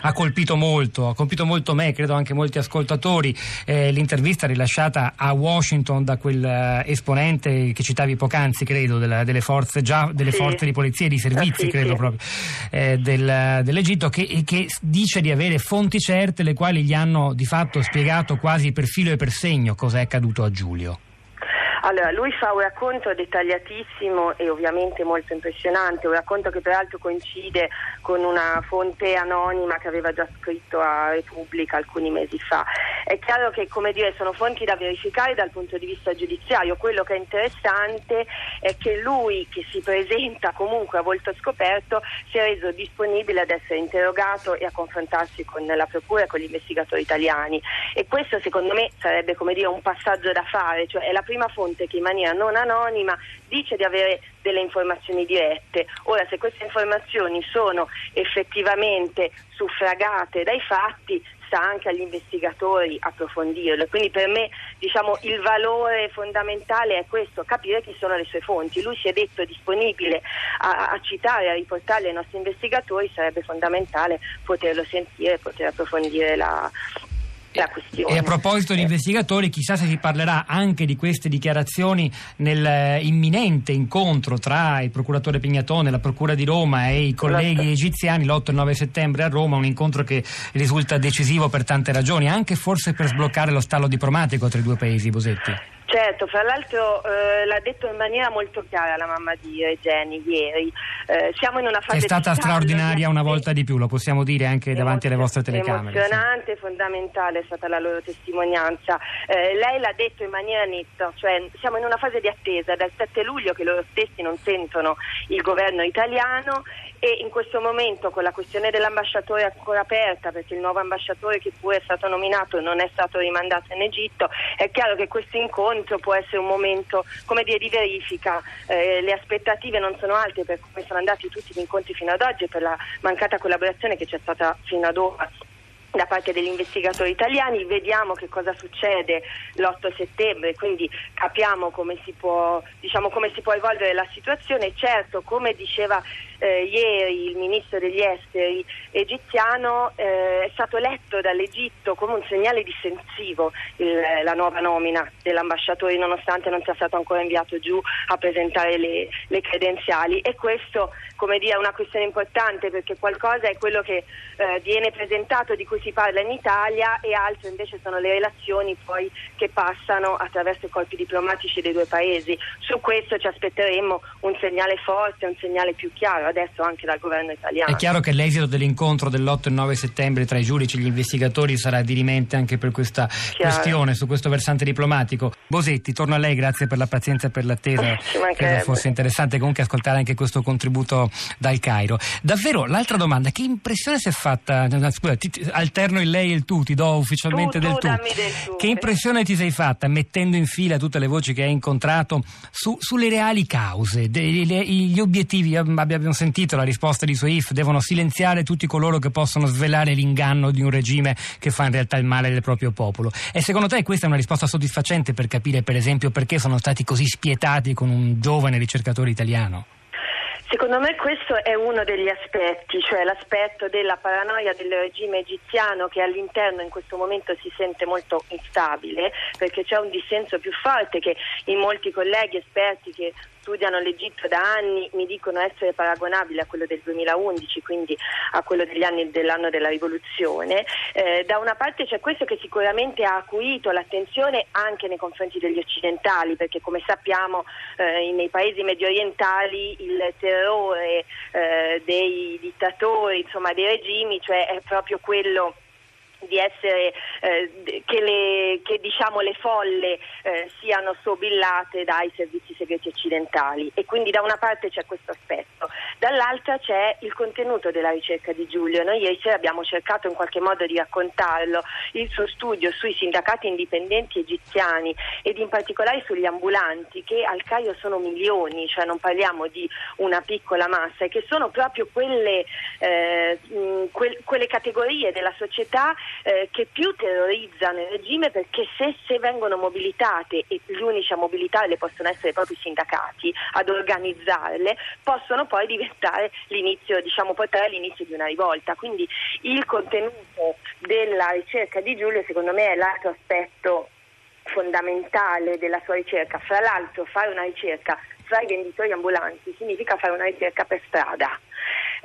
ha colpito molto, ha colpito molto me, credo anche molti ascoltatori, eh, l'intervista rilasciata a Washington da quel eh, esponente che citavi poc'anzi, credo, della, delle, forze, già, delle sì. forze di polizia e di servizi, sì, credo proprio, eh, del, dell'Egitto, che, che dice di avere fonti certe le quali gli hanno di fatto spiegato quasi per filo e per segno cosa è accaduto a Giulio. Allora, lui fa un racconto dettagliatissimo e ovviamente molto impressionante, un racconto che peraltro coincide con una fonte anonima che aveva già scritto a Repubblica alcuni mesi fa. È chiaro che, dire, sono fonti da verificare dal punto di vista giudiziario. Quello che è interessante è che lui, che si presenta comunque a volto scoperto, si è reso disponibile ad essere interrogato e a confrontarsi con la procura e con gli investigatori italiani. E questo, secondo me, sarebbe dire un passaggio da fare, cioè è la prima fonte che in maniera non anonima dice di avere delle informazioni dirette. Ora, se queste informazioni sono effettivamente suffragate dai fatti, sta anche agli investigatori approfondirlo. Quindi per me diciamo, il valore fondamentale è questo, capire chi sono le sue fonti. Lui si è detto disponibile a, a citare, a riportarle ai nostri investigatori, sarebbe fondamentale poterlo sentire, poter approfondire la, la questione. E a proposito di investigatori, chissà se si parlerà anche di queste dichiarazioni nell'imminente incontro tra il procuratore Pignatone, la Procura di Roma e i colleghi egiziani l'8 e 9 settembre a Roma, un incontro che risulta decisivo per tante ragioni, anche forse per sbloccare lo stallo diplomatico tra i due paesi, Bosetti. Certo, fra l'altro eh, l'ha detto in maniera molto chiara la mamma di Regeni ieri. Eh, siamo in una fase. È stata straordinaria una volta di più, lo possiamo dire anche davanti alle vostre telecamere. Emozionante, sì. fondamentale è stata la loro testimonianza. Eh, lei l'ha detto in maniera netta, cioè siamo in una fase di attesa dal 7 luglio che loro stessi non sentono il governo italiano e in questo momento con la questione dell'ambasciatore ancora aperta perché il nuovo ambasciatore che pure è stato nominato non è stato rimandato in Egitto, è chiaro che questo incontro può essere un momento come dire, di verifica, eh, le aspettative non sono alte per come sono andati tutti gli incontri fino ad oggi e per la mancata collaborazione che c'è stata fino ad ora da parte degli investigatori italiani, vediamo che cosa succede l'8 settembre, quindi capiamo come si può, diciamo, come si può evolvere la situazione. Certo, come diceva eh, ieri il ministro degli esteri egiziano eh, è stato letto dall'Egitto come un segnale difensivo il, la nuova nomina dell'ambasciatore nonostante non sia stato ancora inviato giù a presentare le, le credenziali e questo come dire, è una questione importante perché qualcosa è quello che eh, viene presentato, di cui si parla in Italia e altro invece sono le relazioni poi che passano attraverso i colpi diplomatici dei due paesi. Su questo ci aspetteremmo un segnale forte, un segnale più chiaro adesso anche dal governo italiano. È chiaro che l'esito dell'incontro dell'8 e 9 settembre tra i giudici e gli investigatori sarà dirimente anche per questa chiaro. questione, su questo versante diplomatico. Bosetti, torno a lei, grazie per la pazienza e per l'attesa. Credo fosse interessante comunque ascoltare anche questo contributo dal Cairo. Davvero, l'altra domanda, che impressione si è fatta? Scusa, ti, alterno il lei e il tu, ti do ufficialmente tu, del, tu. del tu. Che impressione ti sei fatta mettendo in fila tutte le voci che hai incontrato su, sulle reali cause, dei, le, gli obiettivi? Abbiamo sentito la risposta di Soif, devono silenziare tutti coloro che possono svelare l'inganno di un regime che fa in realtà il male del proprio popolo. E secondo te questa è una risposta soddisfacente per capire per esempio perché sono stati così spietati con un giovane ricercatore italiano? Secondo me questo è uno degli aspetti, cioè l'aspetto della paranoia del regime egiziano che all'interno in questo momento si sente molto instabile perché c'è un dissenso più forte che in molti colleghi esperti che studiano l'Egitto da anni mi dicono essere paragonabile a quello del 2011, quindi a quello anni dell'anno della rivoluzione. Eh, da una parte c'è questo che sicuramente ha acuito l'attenzione anche nei confronti degli occidentali, perché come sappiamo eh, nei paesi medio orientali il terrore eh, dei dittatori, insomma dei regimi, cioè è proprio quello di essere eh, che, le, che diciamo, le folle eh, siano sobillate dai servizi segreti occidentali e quindi da una parte c'è questo aspetto, dall'altra c'è il contenuto della ricerca di Giulio. Noi ieri sera abbiamo cercato in qualche modo di raccontarlo, il suo studio sui sindacati indipendenti egiziani ed in particolare sugli ambulanti che al Caio sono milioni, cioè non parliamo di una piccola massa e che sono proprio quelle, eh, mh, que- quelle categorie della società eh, che più terrorizzano il regime perché se, se, vengono mobilitate e gli unici a mobilitarle possono essere i sindacati ad organizzarle, possono poi diventare l'inizio, diciamo, portare all'inizio di una rivolta. Quindi il contenuto della ricerca di Giulio secondo me è l'altro aspetto fondamentale della sua ricerca. Fra l'altro fare una ricerca fra i venditori ambulanti significa fare una ricerca per strada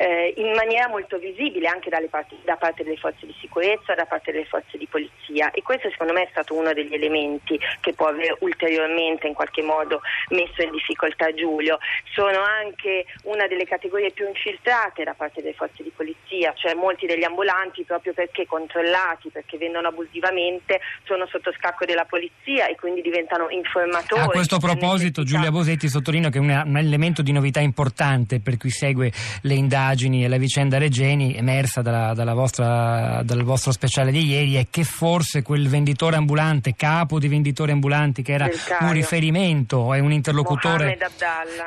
eh, in maniera molto visibile anche parti, da parte delle forze di sicurezza, da parte delle forze di polizia e questo secondo me è stato uno degli elementi che può aver ulteriormente in qualche modo messo in difficoltà Giulio. Sono anche una delle categorie più infiltrate da parte delle forze di polizia, cioè molti degli ambulanti proprio perché controllati, perché vendono abusivamente, sono sotto scacco della polizia e quindi diventano informatori. A questo proposito Giulia Bosetti sottolinea che un, un elemento di novità importante per chi segue le indagini e la vicenda Regeni emersa dalla, dalla vostra, dal vostro speciale di ieri è che forse quel venditore ambulante, capo di venditori ambulanti che era un riferimento e un interlocutore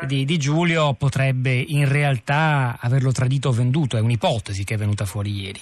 di, di, Giulio potrebbe in realtà averlo tradito o venduto, è un'ipotesi che è venuta fuori ieri.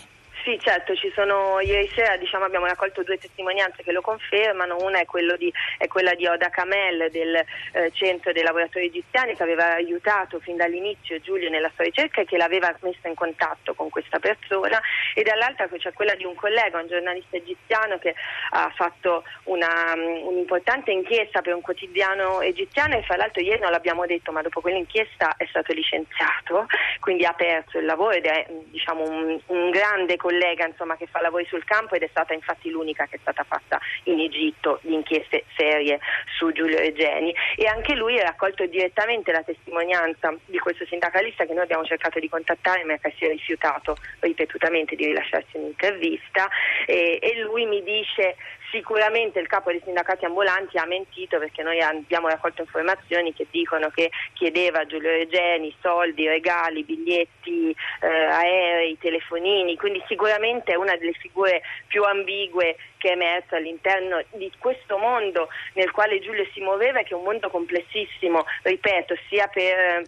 Sì, certo, sono, ieri sera diciamo, abbiamo raccolto due testimonianze che lo confermano, una è, di, è quella di Oda Kamel del eh, Centro dei Lavoratori Egiziani che aveva aiutato fin dall'inizio Giulio nella sua ricerca e che l'aveva messo in contatto con questa persona. E dall'altra c'è quella di un collega, un giornalista egiziano che ha fatto una, um, un'importante inchiesta per un quotidiano egiziano e fra l'altro ieri non l'abbiamo detto ma dopo quell'inchiesta è stato licenziato, quindi ha perso il lavoro ed è diciamo, un, un grande collega insomma, che fa lavori sul campo ed è stata infatti l'unica che è stata fatta in Egitto di inchieste serie su Giulio Regeni. E anche lui ha raccolto direttamente la testimonianza di questo sindacalista che noi abbiamo cercato di contattare ma che si è rifiutato ripetutamente di rilasciarsi un'intervista e, e lui mi dice Sicuramente il capo dei sindacati ambulanti ha mentito perché noi abbiamo raccolto informazioni che dicono che chiedeva a Giulio Regeni soldi, regali, biglietti eh, aerei, telefonini, quindi sicuramente è una delle figure più ambigue che è emersa all'interno di questo mondo nel quale Giulio si muoveva, che è un mondo complessissimo, ripeto, sia per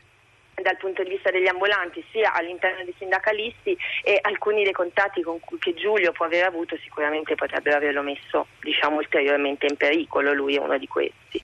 dal punto di vista degli ambulanti sia all'interno dei sindacalisti e alcuni dei contatti cui, che Giulio può aver avuto sicuramente potrebbero averlo messo diciamo, ulteriormente in pericolo, lui è uno di questi.